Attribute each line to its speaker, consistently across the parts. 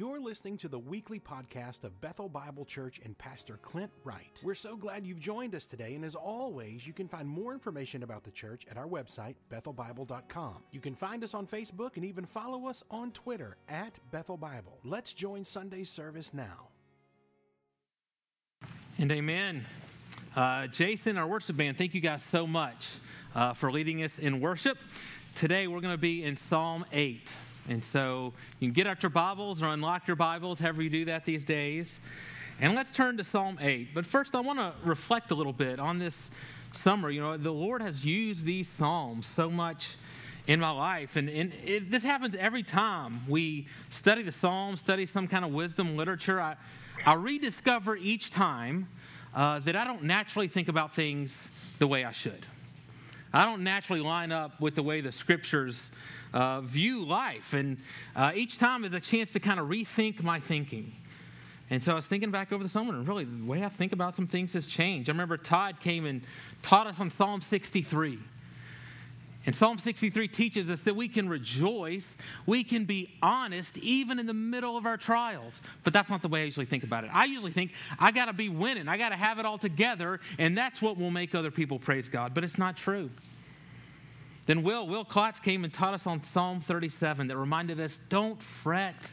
Speaker 1: You're listening to the weekly podcast of Bethel Bible Church and Pastor Clint Wright. We're so glad you've joined us today, and as always, you can find more information about the church at our website, bethelbible.com. You can find us on Facebook and even follow us on Twitter at Bethel Bible. Let's join Sunday's service now.
Speaker 2: And amen. Uh, Jason, our worship band, thank you guys so much uh, for leading us in worship. Today we're going to be in Psalm 8. And so you can get out your Bibles or unlock your Bibles, however you do that these days. And let's turn to Psalm 8. But first, I want to reflect a little bit on this summer. You know, the Lord has used these Psalms so much in my life. And, and it, this happens every time we study the Psalms, study some kind of wisdom literature. I, I rediscover each time uh, that I don't naturally think about things the way I should. I don't naturally line up with the way the scriptures uh, view life. And uh, each time is a chance to kind of rethink my thinking. And so I was thinking back over the summer, and really the way I think about some things has changed. I remember Todd came and taught us on Psalm 63. And Psalm 63 teaches us that we can rejoice, we can be honest even in the middle of our trials. But that's not the way I usually think about it. I usually think I got to be winning, I got to have it all together, and that's what will make other people praise God. But it's not true. Then Will, Will Klotz came and taught us on Psalm 37 that reminded us don't fret.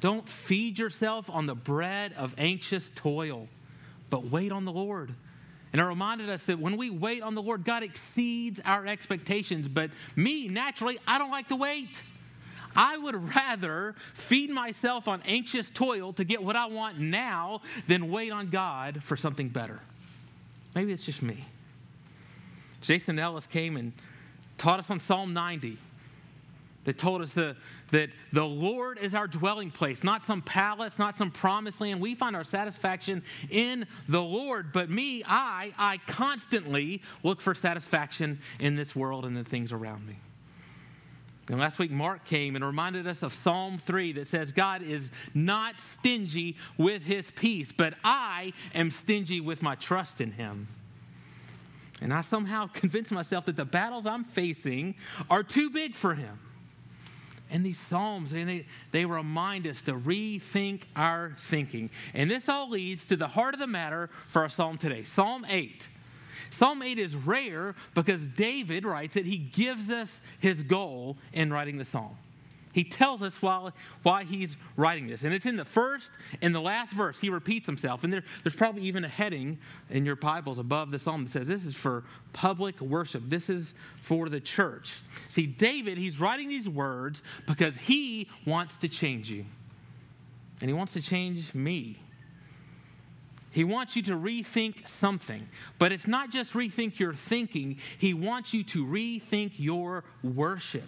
Speaker 2: Don't feed yourself on the bread of anxious toil, but wait on the Lord. And it reminded us that when we wait on the Lord, God exceeds our expectations. But me, naturally, I don't like to wait. I would rather feed myself on anxious toil to get what I want now than wait on God for something better. Maybe it's just me. Jason Ellis came and taught us on Psalm 90 that told us the, that the Lord is our dwelling place, not some palace, not some promised land. We find our satisfaction in the Lord. But me, I, I constantly look for satisfaction in this world and the things around me. And last week, Mark came and reminded us of Psalm 3 that says, God is not stingy with his peace, but I am stingy with my trust in him. And I somehow convinced myself that the battles I'm facing are too big for him. And these Psalms, and they, they remind us to rethink our thinking. And this all leads to the heart of the matter for our Psalm today Psalm 8. Psalm 8 is rare because David writes it, he gives us his goal in writing the psalm. He tells us why, why he's writing this. And it's in the first and the last verse. He repeats himself. And there, there's probably even a heading in your Bibles above the psalm that says this is for public worship. This is for the church. See, David, he's writing these words because he wants to change you. And he wants to change me. He wants you to rethink something. But it's not just rethink your thinking, he wants you to rethink your worship.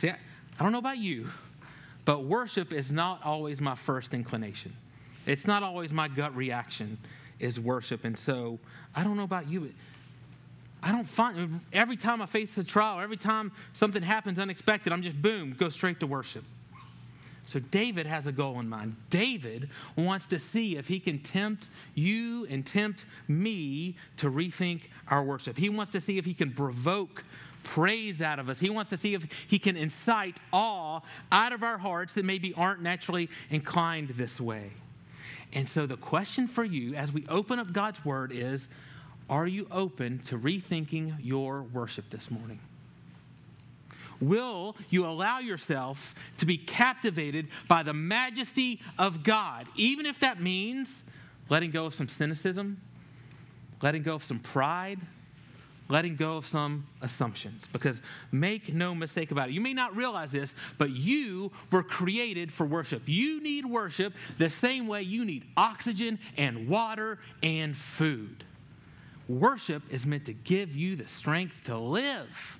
Speaker 2: See, I, I don't know about you, but worship is not always my first inclination. It's not always my gut reaction is worship. And so I don't know about you. but I don't find every time I face a trial, every time something happens unexpected, I'm just boom, go straight to worship. So David has a goal in mind. David wants to see if he can tempt you and tempt me to rethink our worship. He wants to see if he can provoke praise out of us. He wants to see if he can incite awe out of our hearts that maybe aren't naturally inclined this way. And so the question for you as we open up God's word is are you open to rethinking your worship this morning? Will you allow yourself to be captivated by the majesty of God, even if that means letting go of some cynicism, letting go of some pride, letting go of some assumptions. Because make no mistake about it, you may not realize this, but you were created for worship. You need worship the same way you need oxygen and water and food. Worship is meant to give you the strength to live.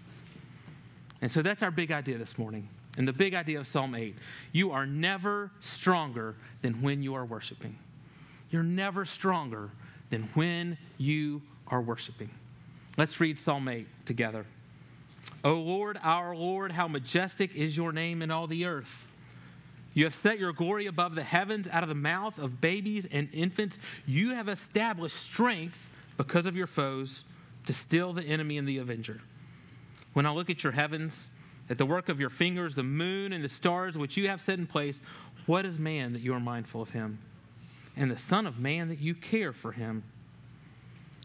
Speaker 2: And so that's our big idea this morning. And the big idea of Psalm 8 you are never stronger than when you are worshiping. You're never stronger than when you are worshiping. Let's read Psalm 8 together. O Lord, our Lord, how majestic is your name in all the earth. You have set your glory above the heavens, out of the mouth of babies and infants. You have established strength because of your foes to still the enemy and the avenger. When I look at your heavens at the work of your fingers, the moon and the stars which you have set in place. What is man that you are mindful of him? And the Son of Man that you care for him?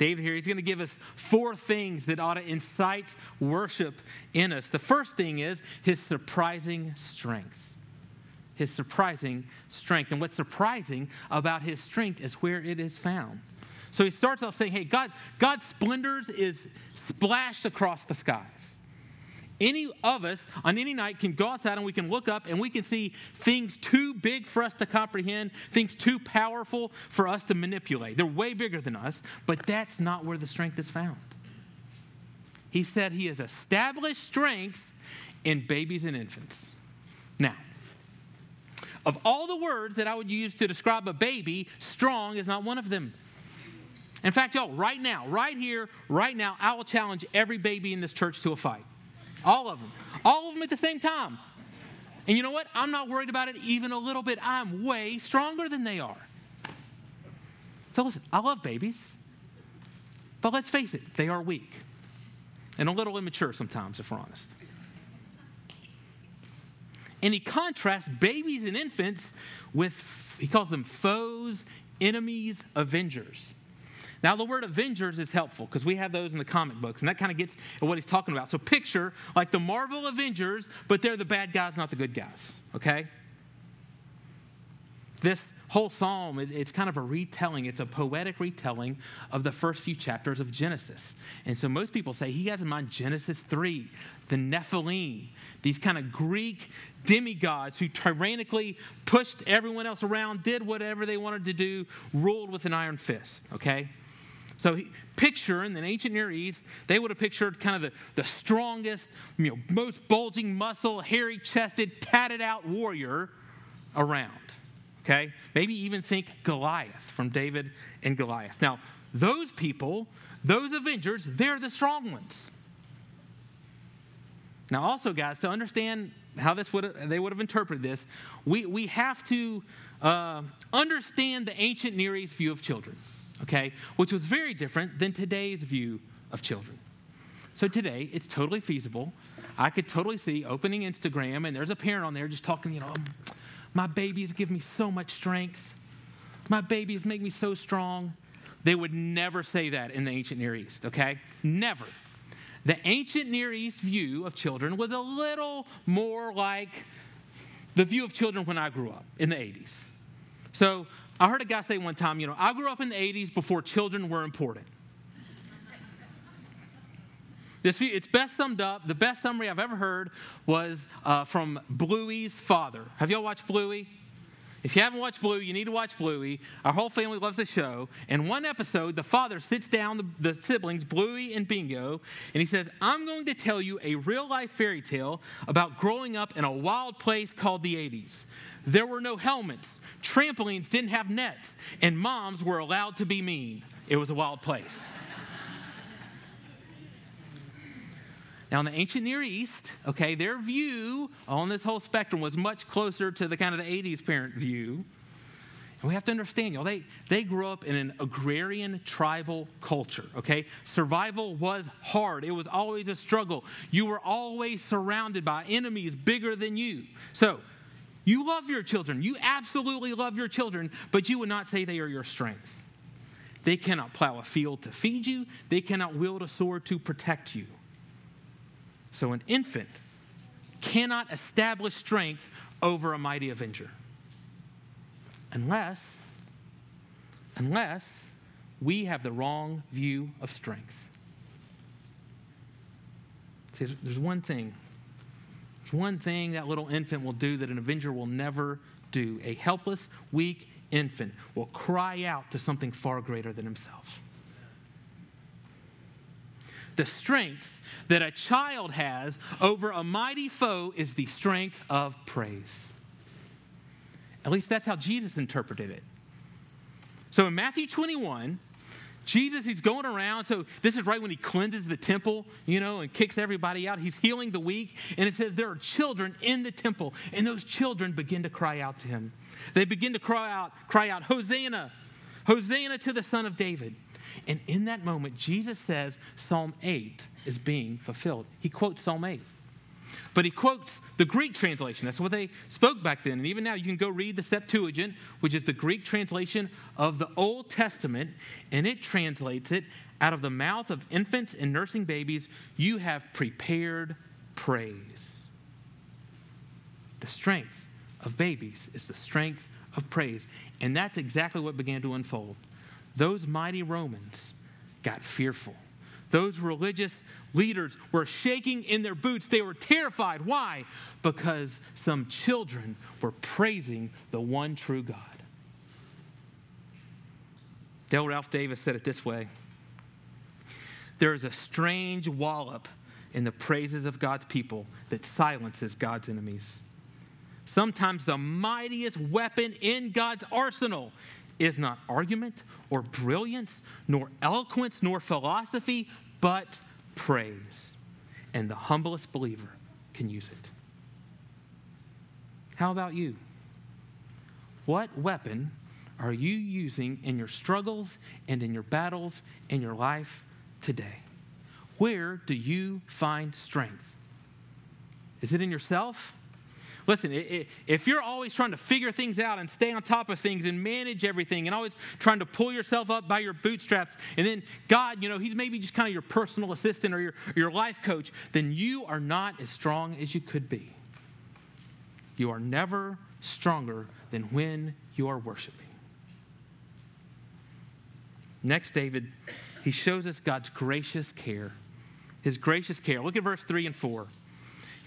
Speaker 2: David here, he's going to give us four things that ought to incite worship in us. The first thing is his surprising strength. His surprising strength. And what's surprising about his strength is where it is found. So he starts off saying, hey, God, God's splendors is splashed across the skies. Any of us on any night can go outside and we can look up and we can see things too big for us to comprehend, things too powerful for us to manipulate. They're way bigger than us, but that's not where the strength is found. He said he has established strength in babies and infants. Now, of all the words that I would use to describe a baby, strong is not one of them. In fact, y'all, right now, right here, right now, I will challenge every baby in this church to a fight. All of them. All of them at the same time. And you know what? I'm not worried about it even a little bit. I'm way stronger than they are. So listen, I love babies. But let's face it, they are weak and a little immature sometimes, if we're honest. And he contrasts babies and infants with, he calls them foes, enemies, avengers. Now, the word Avengers is helpful because we have those in the comic books, and that kind of gets at what he's talking about. So, picture like the Marvel Avengers, but they're the bad guys, not the good guys, okay? This whole psalm, it's kind of a retelling, it's a poetic retelling of the first few chapters of Genesis. And so, most people say he has in mind Genesis 3, the Nephilim, these kind of Greek demigods who tyrannically pushed everyone else around, did whatever they wanted to do, ruled with an iron fist, okay? So picture in the ancient Near East, they would have pictured kind of the, the strongest, you know, most bulging muscle, hairy chested, tatted out warrior around. Okay? Maybe even think Goliath from David and Goliath. Now, those people, those Avengers, they're the strong ones. Now, also, guys, to understand how this would they would have interpreted this, we, we have to uh, understand the ancient Near East view of children okay, which was very different than today's view of children. So today, it's totally feasible. I could totally see opening Instagram and there's a parent on there just talking, you know, um, my babies give me so much strength. My babies make me so strong. They would never say that in the ancient Near East, okay? Never. The ancient Near East view of children was a little more like the view of children when I grew up in the 80s. So I heard a guy say one time, you know, I grew up in the 80s before children were important. This, it's best summed up. The best summary I've ever heard was uh, from Bluey's father. Have y'all watched Bluey? If you haven't watched Bluey, you need to watch Bluey. Our whole family loves the show. In one episode, the father sits down the, the siblings, Bluey and Bingo, and he says, I'm going to tell you a real life fairy tale about growing up in a wild place called the 80s. There were no helmets, Trampolines didn't have nets, and moms were allowed to be mean. It was a wild place. Now, in the ancient Near East, okay, their view on this whole spectrum was much closer to the kind of the 80s parent view. And we have to understand, y'all, they, they grew up in an agrarian tribal culture, okay? Survival was hard, it was always a struggle. You were always surrounded by enemies bigger than you. So, you love your children. You absolutely love your children, but you would not say they are your strength. They cannot plow a field to feed you, they cannot wield a sword to protect you. So, an infant cannot establish strength over a mighty avenger unless unless we have the wrong view of strength. See, there's one thing one thing that little infant will do that an avenger will never do. A helpless, weak infant will cry out to something far greater than himself. The strength that a child has over a mighty foe is the strength of praise. At least that's how Jesus interpreted it. So in Matthew 21, Jesus, he's going around. So this is right when he cleanses the temple, you know, and kicks everybody out. He's healing the weak. And it says there are children in the temple, and those children begin to cry out to him. They begin to cry out, cry out, Hosanna, Hosanna to the Son of David. And in that moment, Jesus says Psalm 8 is being fulfilled. He quotes Psalm 8. But he quotes the Greek translation. That's what they spoke back then. And even now, you can go read the Septuagint, which is the Greek translation of the Old Testament, and it translates it out of the mouth of infants and nursing babies, you have prepared praise. The strength of babies is the strength of praise. And that's exactly what began to unfold. Those mighty Romans got fearful. Those religious leaders were shaking in their boots. They were terrified. Why? Because some children were praising the one true God. Dale Ralph Davis said it this way There is a strange wallop in the praises of God's people that silences God's enemies. Sometimes the mightiest weapon in God's arsenal is not argument or brilliance, nor eloquence, nor philosophy, but praise. And the humblest believer can use it. How about you? What weapon are you using in your struggles and in your battles in your life today? Where do you find strength? Is it in yourself? Listen, if you're always trying to figure things out and stay on top of things and manage everything and always trying to pull yourself up by your bootstraps, and then God, you know, He's maybe just kind of your personal assistant or your, your life coach, then you are not as strong as you could be. You are never stronger than when you are worshiping. Next, David, he shows us God's gracious care. His gracious care. Look at verse 3 and 4.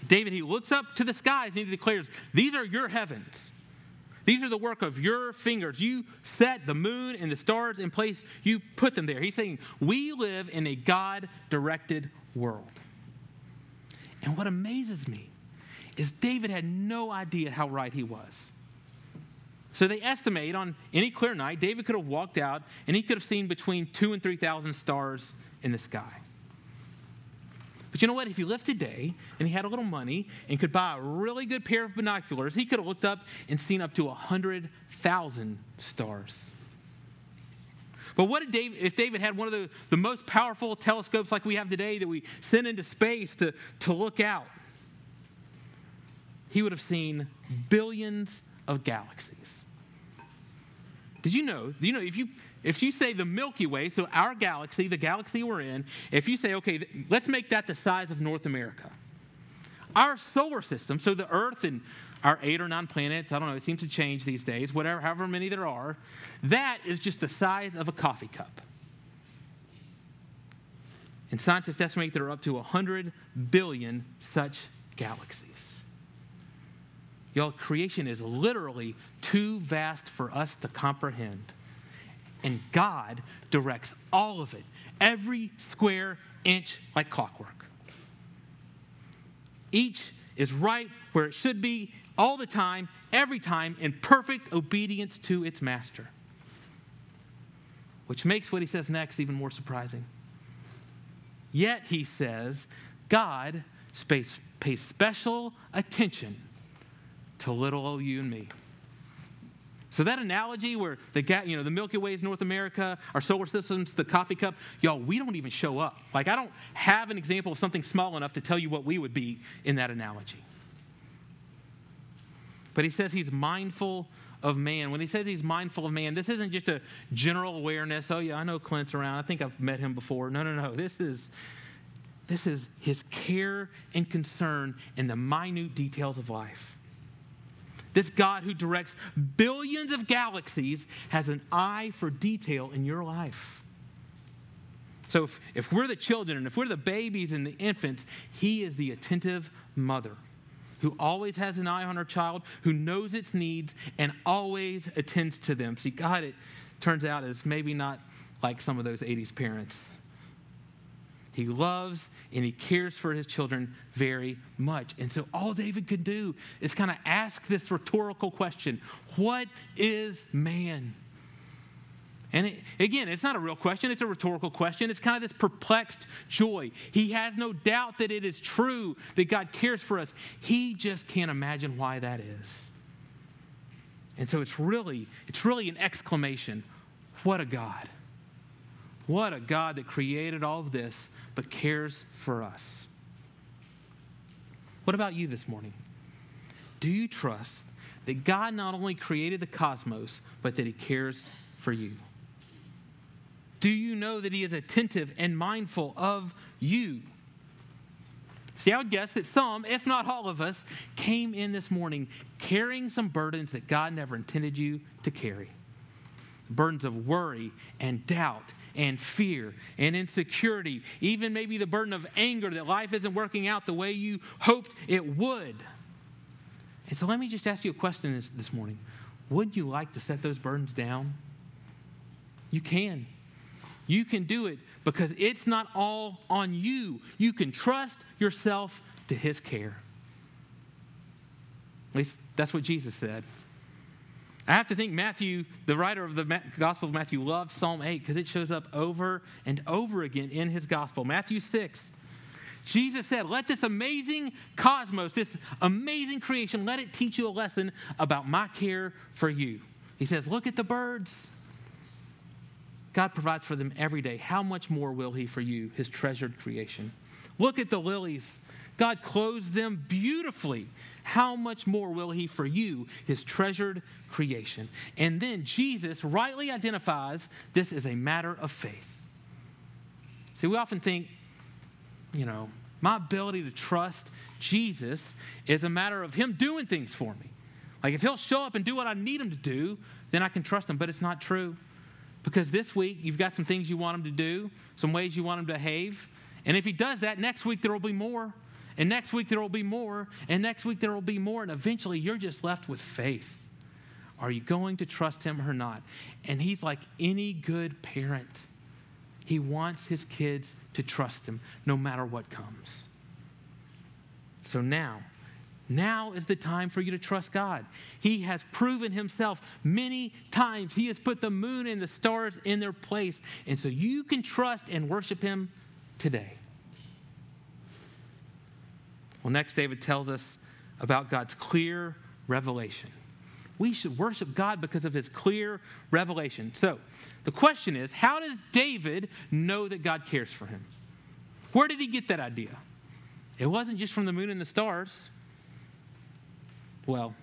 Speaker 2: David, he looks up to the skies and he declares, These are your heavens. These are the work of your fingers. You set the moon and the stars in place, you put them there. He's saying, We live in a God directed world. And what amazes me is David had no idea how right he was. So they estimate on any clear night, David could have walked out and he could have seen between two and 3,000 stars in the sky. But you know what? If he lived today and he had a little money and could buy a really good pair of binoculars, he could have looked up and seen up to 100,000 stars. But what if David, if David had one of the, the most powerful telescopes like we have today that we send into space to, to look out? He would have seen billions of galaxies. Did you know? You know if you if you say the Milky Way, so our galaxy, the galaxy we're in, if you say, okay, let's make that the size of North America. Our solar system, so the Earth and our eight or nine planets, I don't know, it seems to change these days, whatever, however many there are, that is just the size of a coffee cup. And scientists estimate there are up to 100 billion such galaxies. Y'all, creation is literally too vast for us to comprehend and God directs all of it, every square inch like clockwork. Each is right where it should be all the time, every time, in perfect obedience to its master. Which makes what he says next even more surprising. Yet, he says, God pays, special attention to little old you and me. So that analogy where the you know the Milky Way is North America, our solar system's the coffee cup, y'all, we don't even show up. Like I don't have an example of something small enough to tell you what we would be in that analogy. But he says he's mindful of man. When he says he's mindful of man, this isn't just a general awareness. Oh yeah, I know Clint's around. I think I've met him before. No, no, no. This is this is his care and concern in the minute details of life. This God who directs billions of galaxies has an eye for detail in your life. So if, if we're the children and if we're the babies and the infants, He is the attentive mother who always has an eye on her child, who knows its needs, and always attends to them. See, God, it turns out, is maybe not like some of those 80s parents. He loves and he cares for his children very much. And so all David could do is kind of ask this rhetorical question What is man? And it, again, it's not a real question, it's a rhetorical question. It's kind of this perplexed joy. He has no doubt that it is true that God cares for us. He just can't imagine why that is. And so it's really, it's really an exclamation. What a God. What a God that created all of this but cares for us. What about you this morning? Do you trust that God not only created the cosmos, but that He cares for you? Do you know that He is attentive and mindful of you? See, I would guess that some, if not all of us, came in this morning carrying some burdens that God never intended you to carry burdens of worry and doubt and fear and insecurity, even maybe the burden of anger that life isn't working out the way you hoped it would. And so let me just ask you a question this, this morning. Would you like to set those burdens down? You can. You can do it because it's not all on you. You can trust yourself to His care. At least that's what Jesus said. I have to think Matthew, the writer of the Gospel of Matthew, loved Psalm 8 because it shows up over and over again in his Gospel. Matthew 6. Jesus said, Let this amazing cosmos, this amazing creation, let it teach you a lesson about my care for you. He says, Look at the birds. God provides for them every day. How much more will He for you, His treasured creation? Look at the lilies. God clothes them beautifully how much more will he for you, his treasured creation? And then Jesus rightly identifies this as a matter of faith. See, we often think, you know, my ability to trust Jesus is a matter of him doing things for me. Like if he'll show up and do what I need him to do, then I can trust him. But it's not true. Because this week you've got some things you want him to do, some ways you want him to behave. And if he does that, next week there will be more. And next week there will be more. And next week there will be more. And eventually you're just left with faith. Are you going to trust him or not? And he's like any good parent. He wants his kids to trust him no matter what comes. So now, now is the time for you to trust God. He has proven himself many times. He has put the moon and the stars in their place. And so you can trust and worship him today. Well, next, David tells us about God's clear revelation. We should worship God because of his clear revelation. So, the question is how does David know that God cares for him? Where did he get that idea? It wasn't just from the moon and the stars. Well,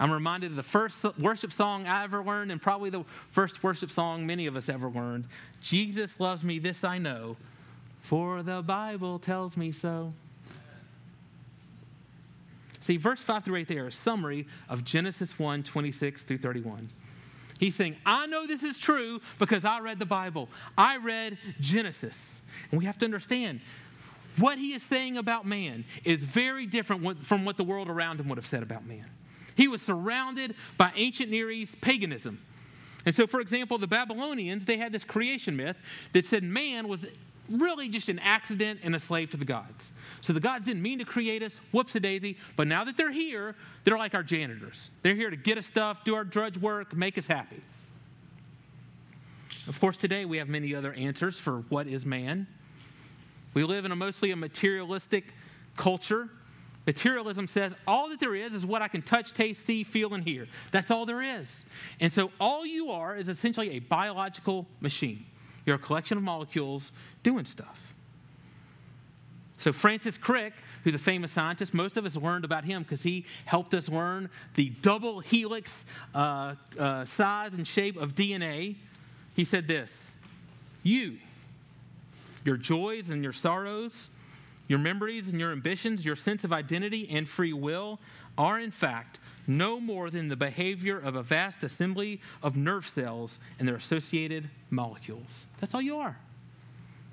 Speaker 2: I'm reminded of the first worship song I ever learned, and probably the first worship song many of us ever learned Jesus loves me, this I know, for the Bible tells me so. See, verse 5 through 8 there, a summary of Genesis 1 26 through 31. He's saying, I know this is true because I read the Bible. I read Genesis. And we have to understand what he is saying about man is very different from what the world around him would have said about man. He was surrounded by ancient Near East paganism. And so, for example, the Babylonians, they had this creation myth that said man was really just an accident and a slave to the gods. So the gods didn't mean to create us, whoops a daisy, but now that they're here, they're like our janitors. They're here to get us stuff, do our drudge work, make us happy. Of course, today we have many other answers for what is man. We live in a mostly a materialistic culture. Materialism says all that there is is what I can touch, taste, see, feel, and hear. That's all there is. And so all you are is essentially a biological machine. You're a collection of molecules doing stuff. So, Francis Crick, who's a famous scientist, most of us learned about him because he helped us learn the double helix uh, uh, size and shape of DNA. He said this You, your joys and your sorrows, your memories and your ambitions, your sense of identity and free will are, in fact, no more than the behavior of a vast assembly of nerve cells and their associated molecules. That's all you are.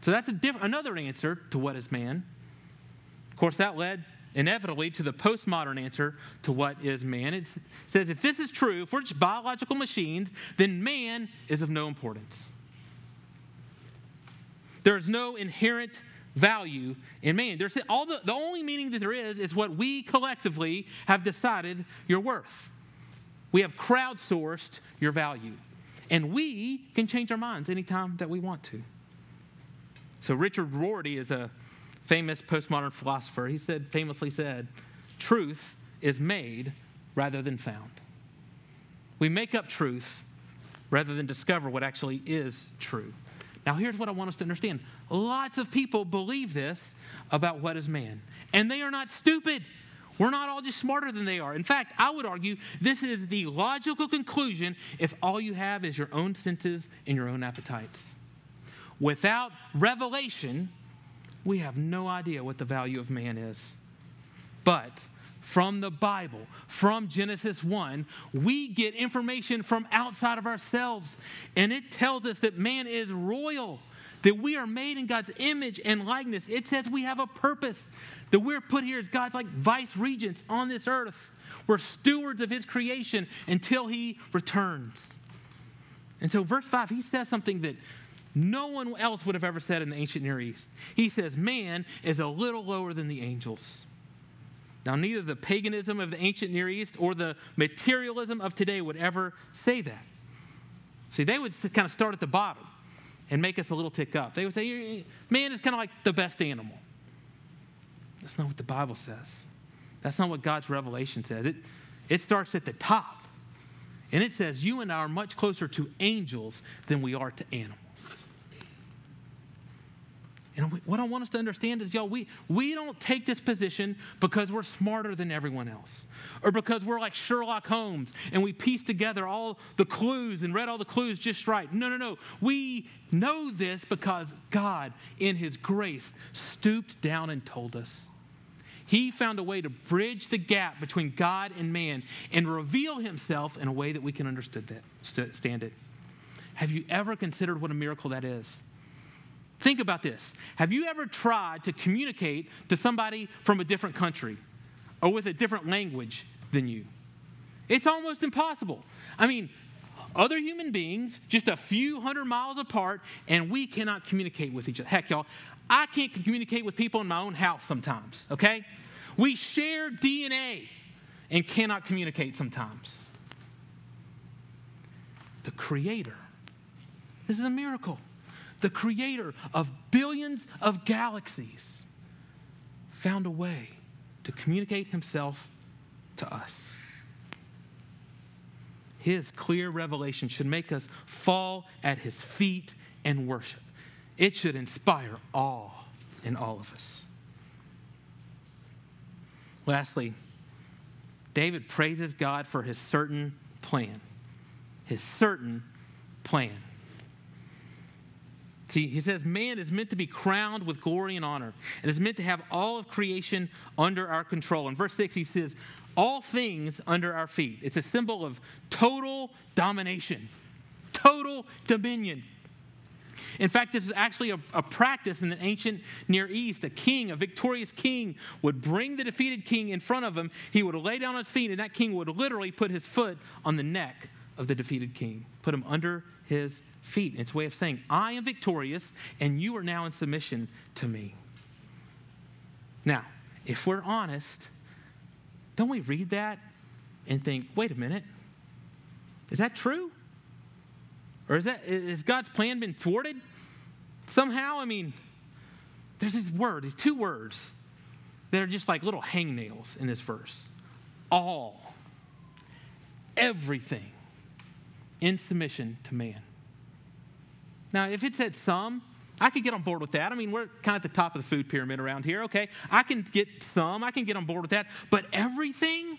Speaker 2: So that's a diff- another answer to what is man. Of course, that led inevitably to the postmodern answer to what is man. It says if this is true, if we're just biological machines, then man is of no importance. There's no inherent value in man. There's all the, the only meaning that there is is what we collectively have decided you're worth. We have crowdsourced your value. And we can change our minds anytime that we want to. So Richard Rorty is a famous postmodern philosopher. He said famously said, truth is made rather than found. We make up truth rather than discover what actually is true. Now, here's what I want us to understand lots of people believe this about what is man, and they are not stupid. We're not all just smarter than they are. In fact, I would argue this is the logical conclusion if all you have is your own senses and your own appetites. Without revelation, we have no idea what the value of man is. But from the Bible, from Genesis 1, we get information from outside of ourselves. And it tells us that man is royal, that we are made in God's image and likeness. It says we have a purpose, that we're put here as God's like vice regents on this earth. We're stewards of his creation until he returns. And so, verse 5, he says something that no one else would have ever said in the ancient Near East. He says, Man is a little lower than the angels. Now, neither the paganism of the ancient Near East or the materialism of today would ever say that. See, they would kind of start at the bottom and make us a little tick up. They would say, man is kind of like the best animal. That's not what the Bible says. That's not what God's revelation says. It, it starts at the top. And it says, You and I are much closer to angels than we are to animals. And what I want us to understand is, y'all, we, we don't take this position because we're smarter than everyone else or because we're like Sherlock Holmes and we piece together all the clues and read all the clues just right. No, no, no. We know this because God, in His grace, stooped down and told us. He found a way to bridge the gap between God and man and reveal Himself in a way that we can understand it. Have you ever considered what a miracle that is? Think about this. Have you ever tried to communicate to somebody from a different country or with a different language than you? It's almost impossible. I mean, other human beings just a few hundred miles apart, and we cannot communicate with each other. Heck, y'all, I can't communicate with people in my own house sometimes, okay? We share DNA and cannot communicate sometimes. The Creator, this is a miracle the creator of billions of galaxies, found a way to communicate himself to us. His clear revelation should make us fall at his feet and worship. It should inspire awe in all of us. Lastly, David praises God for his certain plan. His certain plan. See, he says man is meant to be crowned with glory and honor and is meant to have all of creation under our control. In verse 6, he says, all things under our feet. It's a symbol of total domination, total dominion. In fact, this is actually a, a, practice in the ancient Near East. A king, a victorious king, would bring the defeated king in front of him. He would lay down his feet, and that king would literally put his foot on the neck of the defeated king, put him under his feet. It's a way of saying, I am victorious and you are now in submission to me. Now, if we're honest, don't we read that and think, wait a minute, is that true? Or is that is God's plan been thwarted somehow? I mean, there's these words, these two words that are just like little hangnails in this verse. All, everything in submission to man. Now, if it said some, I could get on board with that. I mean, we're kind of at the top of the food pyramid around here, okay? I can get some, I can get on board with that. But everything?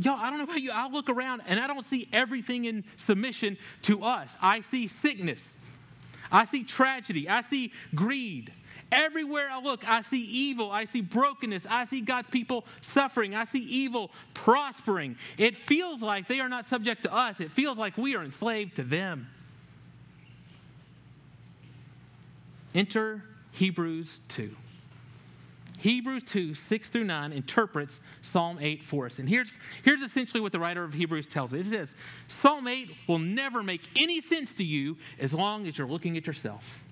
Speaker 2: Y'all, I don't know about you. I look around and I don't see everything in submission to us. I see sickness, I see tragedy, I see greed, Everywhere I look, I see evil. I see brokenness. I see God's people suffering. I see evil prospering. It feels like they are not subject to us, it feels like we are enslaved to them. Enter Hebrews 2. Hebrews 2, 6 through 9 interprets Psalm 8 for us. And here's, here's essentially what the writer of Hebrews tells us. It says, Psalm 8 will never make any sense to you as long as you're looking at yourself.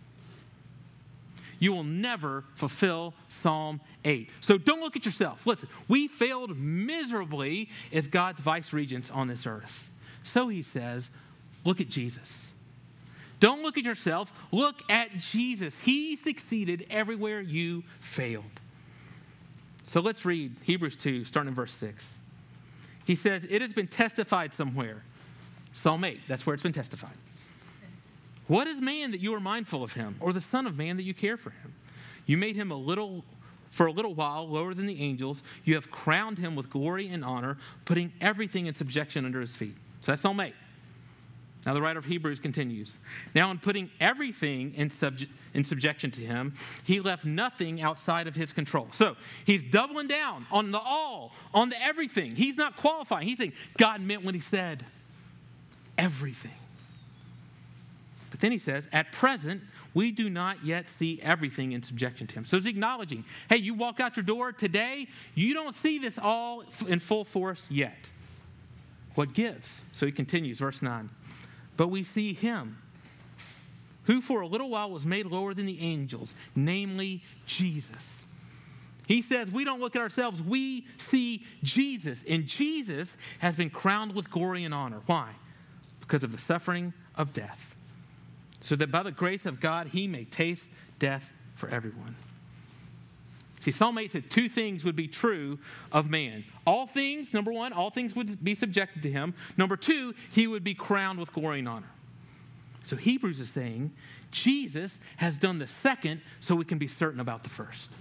Speaker 2: You will never fulfill Psalm 8. So don't look at yourself. Listen, we failed miserably as God's vice regents on this earth. So he says, look at Jesus. Don't look at yourself, look at Jesus. He succeeded everywhere you failed. So let's read Hebrews 2, starting in verse 6. He says, It has been testified somewhere. Psalm 8, that's where it's been testified. What is man that you are mindful of him, or the Son of Man that you care for him? You made him a little for a little while lower than the angels. You have crowned him with glory and honor, putting everything in subjection under his feet. So that's Psalm 8. Now, the writer of Hebrews continues. Now, in putting everything in, subje- in subjection to him, he left nothing outside of his control. So he's doubling down on the all, on the everything. He's not qualifying. He's saying God meant what he said everything. But then he says, at present, we do not yet see everything in subjection to him. So he's acknowledging, hey, you walk out your door today, you don't see this all in full force yet. What gives? So he continues, verse 9. But we see him who for a little while was made lower than the angels, namely Jesus. He says, We don't look at ourselves, we see Jesus. And Jesus has been crowned with glory and honor. Why? Because of the suffering of death. So that by the grace of God, he may taste death for everyone. See, Psalm 8 said two things would be true of man. All things, number one, all things would be subjected to him. Number two, he would be crowned with glory and honor. So Hebrews is saying Jesus has done the second so we can be certain about the first.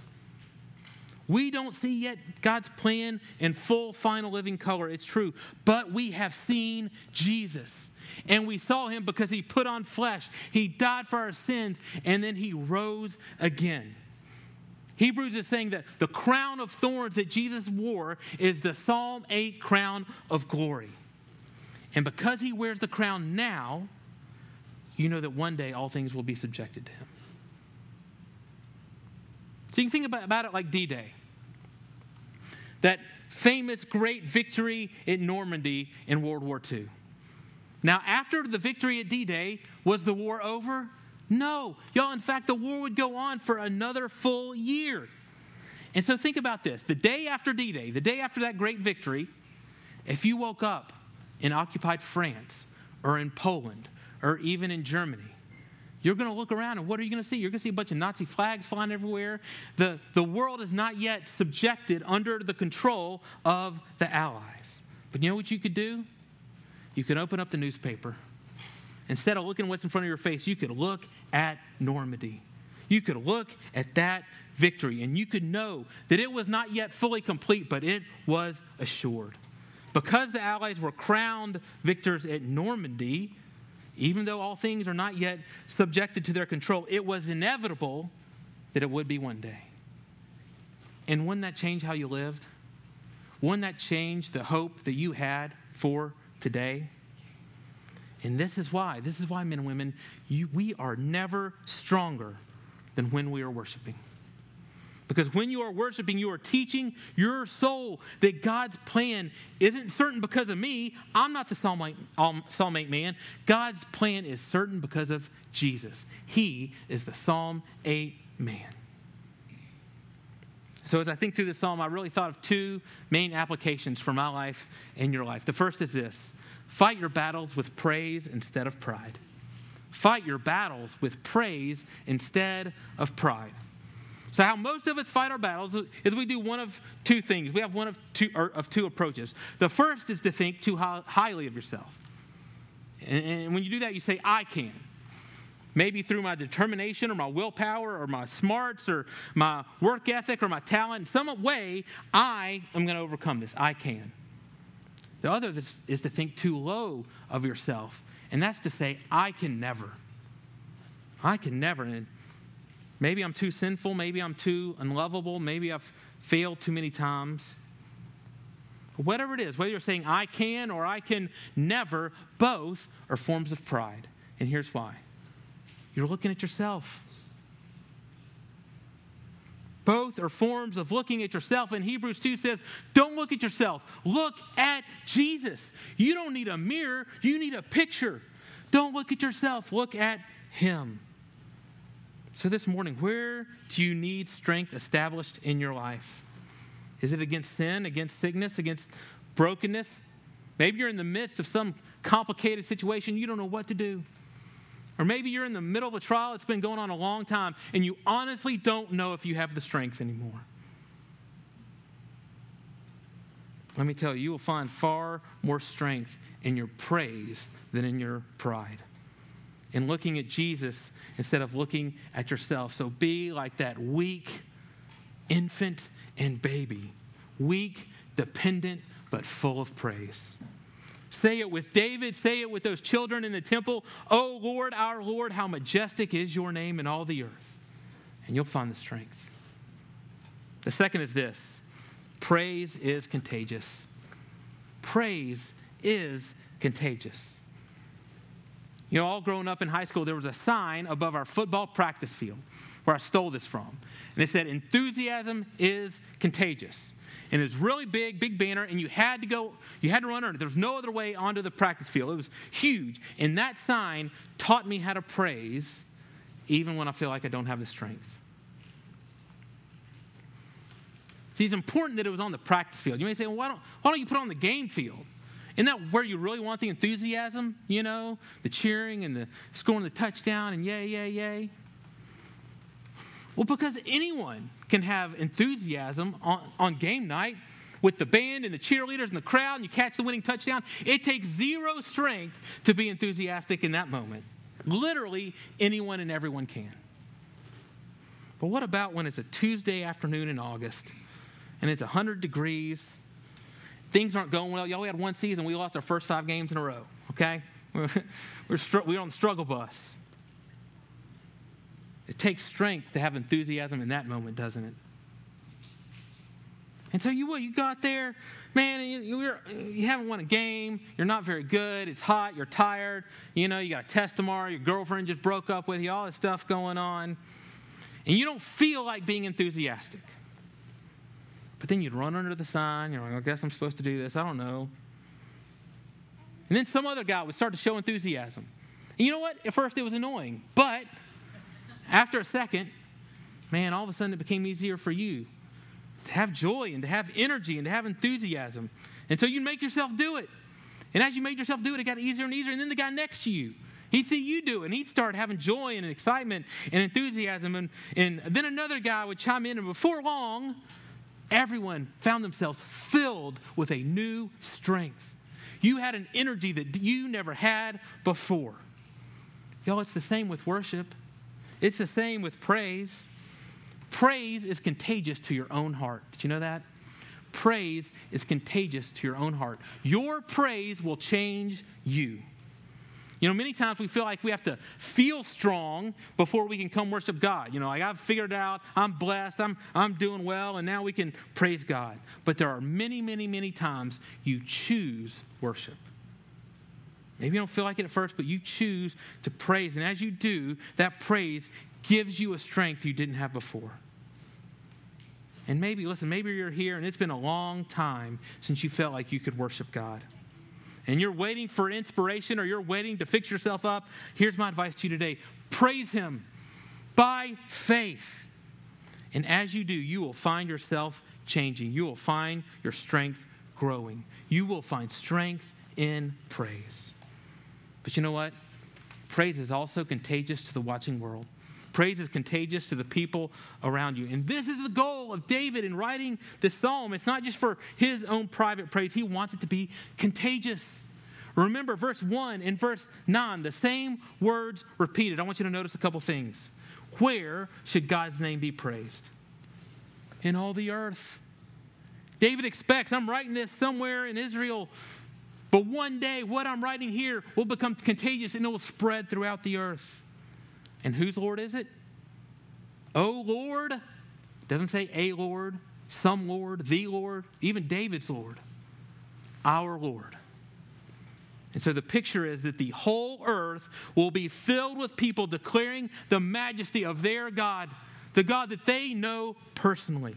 Speaker 2: We don't see yet God's plan in full, final, living color. It's true. But we have seen Jesus. And we saw him because he put on flesh. He died for our sins, and then he rose again. Hebrews is saying that the crown of thorns that Jesus wore is the Psalm 8 crown of glory. And because he wears the crown now, you know that one day all things will be subjected to him. So you can think about, about it like D Day. That famous great victory in Normandy in World War II. Now, after the victory at D Day, was the war over? No. Y'all, in fact, the war would go on for another full year. And so think about this the day after D Day, the day after that great victory, if you woke up in occupied France or in Poland or even in Germany, you're going to look around and what are you going to see? You're going to see a bunch of Nazi flags flying everywhere. The, the world is not yet subjected under the control of the Allies. But you know what you could do? You could open up the newspaper Instead of looking what's in front of your face, you could look at Normandy. You could look at that victory and you could know that it was not yet fully complete, but it was assured. Because the Allies were crowned victors at Normandy, even though all things are not yet subjected to their control, it was inevitable that it would be one day. And wouldn't that change how you lived? Wouldn't that change the hope that you had for today? And this is why, this is why, men and women, you, we are never stronger than when we are worshiping. Because when you are worshiping, you are teaching your soul that God's plan isn't certain because of me. I'm not the Psalm 8, um, Psalm 8 man. God's plan is certain because of Jesus. He is the Psalm 8 man. So, as I think through this psalm, I really thought of two main applications for my life and your life. The first is this Fight your battles with praise instead of pride. Fight your battles with praise instead of pride. So, how most of us fight our battles is we do one of two things. We have one of two, of two approaches. The first is to think too highly of yourself. And, and when you do that, you say, I can. Maybe through my determination or my willpower or my smarts or my work ethic or my talent, in some way, I am going to overcome this. I can. The other is to think too low of yourself, and that's to say, I can never. I can never. And maybe I'm too sinful, maybe I'm too unlovable, maybe I've failed too many times. Whatever it is, whether you're saying I can or I can never, both are forms of pride. And here's why you're looking at yourself. Both are forms of looking at yourself. And Hebrews 2 says, don't look at yourself, look at Jesus. You don't need a mirror, you need a picture. Don't look at yourself, look at Him. So, this morning, where do you need strength established in your life? Is it against sin, against sickness, against brokenness? Maybe you're in the midst of some complicated situation, you don't know what to do. Or maybe you're in the middle of a trial, it's been going on a long time, and you honestly don't know if you have the strength anymore. Let me tell you, you will find far more strength in your praise than in your pride. In looking at Jesus instead of looking at yourself. So be like that weak infant and baby, weak, dependent, but full of praise. Say it with David, say it with those children in the temple. Oh Lord, our Lord, how majestic is your name in all the earth. And you'll find the strength. The second is this praise is contagious. Praise is contagious. You know, all growing up in high school, there was a sign above our football practice field where I stole this from. And it said, Enthusiasm is contagious and it was really big, big banner, and you had to go, you had to run under it. There was no other way onto the practice field. It was huge. And that sign taught me how to praise even when I feel like I don't have the strength. See, it's important that it was on the practice field. You may say, well, why don't, why don't you put it on the game field? Isn't that where you really want the enthusiasm? You know, the cheering and the scoring the touchdown and yay, yay, yay? Well, because anyone can have enthusiasm on, on game night with the band and the cheerleaders and the crowd, and you catch the winning touchdown. It takes zero strength to be enthusiastic in that moment. Literally, anyone and everyone can. But what about when it's a Tuesday afternoon in August and it's 100 degrees? Things aren't going well. Y'all, we had one season, we lost our first five games in a row, okay? We're, we're on the struggle bus. It takes strength to have enthusiasm in that moment, doesn't it? And so you what you got there, man, you, you're, you haven't won a game, you're not very good, it's hot, you're tired, you know, you got a test tomorrow, your girlfriend just broke up with you, all this stuff going on, and you don't feel like being enthusiastic. But then you'd run under the sign, you're like, I guess I'm supposed to do this, I don't know. And then some other guy would start to show enthusiasm. And you know what? At first it was annoying, but after a second, man, all of a sudden it became easier for you to have joy and to have energy and to have enthusiasm. And so you make yourself do it. And as you made yourself do it, it got easier and easier. And then the guy next to you, he'd see you do it, and he'd start having joy and excitement and enthusiasm. And, and then another guy would chime in, and before long, everyone found themselves filled with a new strength. You had an energy that you never had before. Y'all, it's the same with worship. It's the same with praise. Praise is contagious to your own heart. Did you know that? Praise is contagious to your own heart. Your praise will change you. You know, many times we feel like we have to feel strong before we can come worship God. You know, like I've figured it out, I'm blessed, I'm, I'm doing well, and now we can praise God. But there are many, many, many times you choose worship. Maybe you don't feel like it at first, but you choose to praise. And as you do, that praise gives you a strength you didn't have before. And maybe, listen, maybe you're here and it's been a long time since you felt like you could worship God. And you're waiting for inspiration or you're waiting to fix yourself up. Here's my advice to you today praise Him by faith. And as you do, you will find yourself changing. You will find your strength growing. You will find strength in praise. But you know what? Praise is also contagious to the watching world. Praise is contagious to the people around you. And this is the goal of David in writing this psalm. It's not just for his own private praise, he wants it to be contagious. Remember, verse 1 and verse 9, the same words repeated. I want you to notice a couple things. Where should God's name be praised? In all the earth. David expects, I'm writing this somewhere in Israel but one day, what I'm writing here will become contagious and it will spread throughout the earth. And whose Lord is it? Oh Lord. It doesn't say a Lord, some Lord, the Lord, even David's Lord. Our Lord. And so the picture is that the whole earth will be filled with people declaring the majesty of their God the God that they know personally.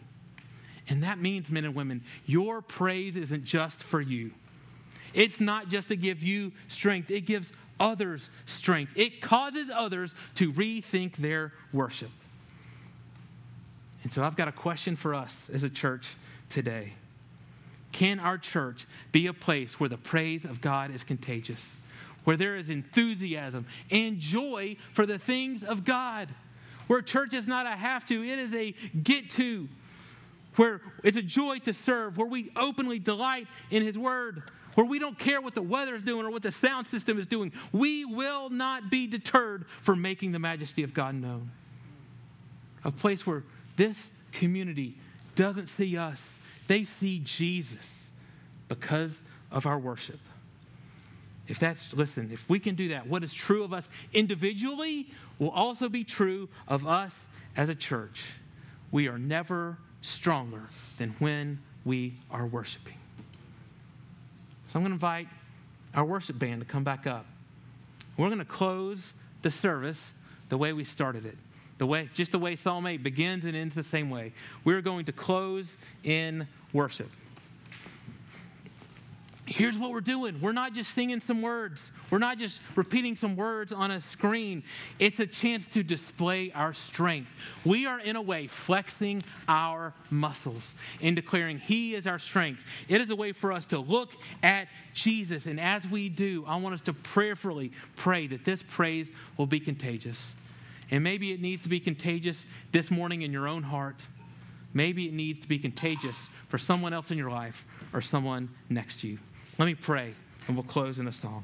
Speaker 2: And that means, men and women, your praise isn't just for you. It's not just to give you strength, it gives others strength. It causes others to rethink their worship. And so I've got a question for us as a church today. Can our church be a place where the praise of God is contagious, where there is enthusiasm and joy for the things of God, where church is not a have to, it is a get to, where it's a joy to serve, where we openly delight in His Word, where we don't care what the weather is doing or what the sound system is doing. We will not be deterred from making the majesty of God known. A place where this community doesn't see us, they see Jesus because of our worship. If that's, listen, if we can do that, what is true of us individually will also be true of us as a church. We are never stronger than when we are worshiping. So I'm going to invite our worship band to come back up. We're going to close the service the way we started it. The way, just the way Psalm 8 begins and ends the same way. We're going to close in worship. Here's what we're doing. We're not just singing some words. We're not just repeating some words on a screen. It's a chance to display our strength. We are, in a way, flexing our muscles and declaring He is our strength. It is a way for us to look at Jesus. And as we do, I want us to prayerfully pray that this praise will be contagious. And maybe it needs to be contagious this morning in your own heart. Maybe it needs to be contagious for someone else in your life or someone next to you. Let me pray, and we'll close in a song.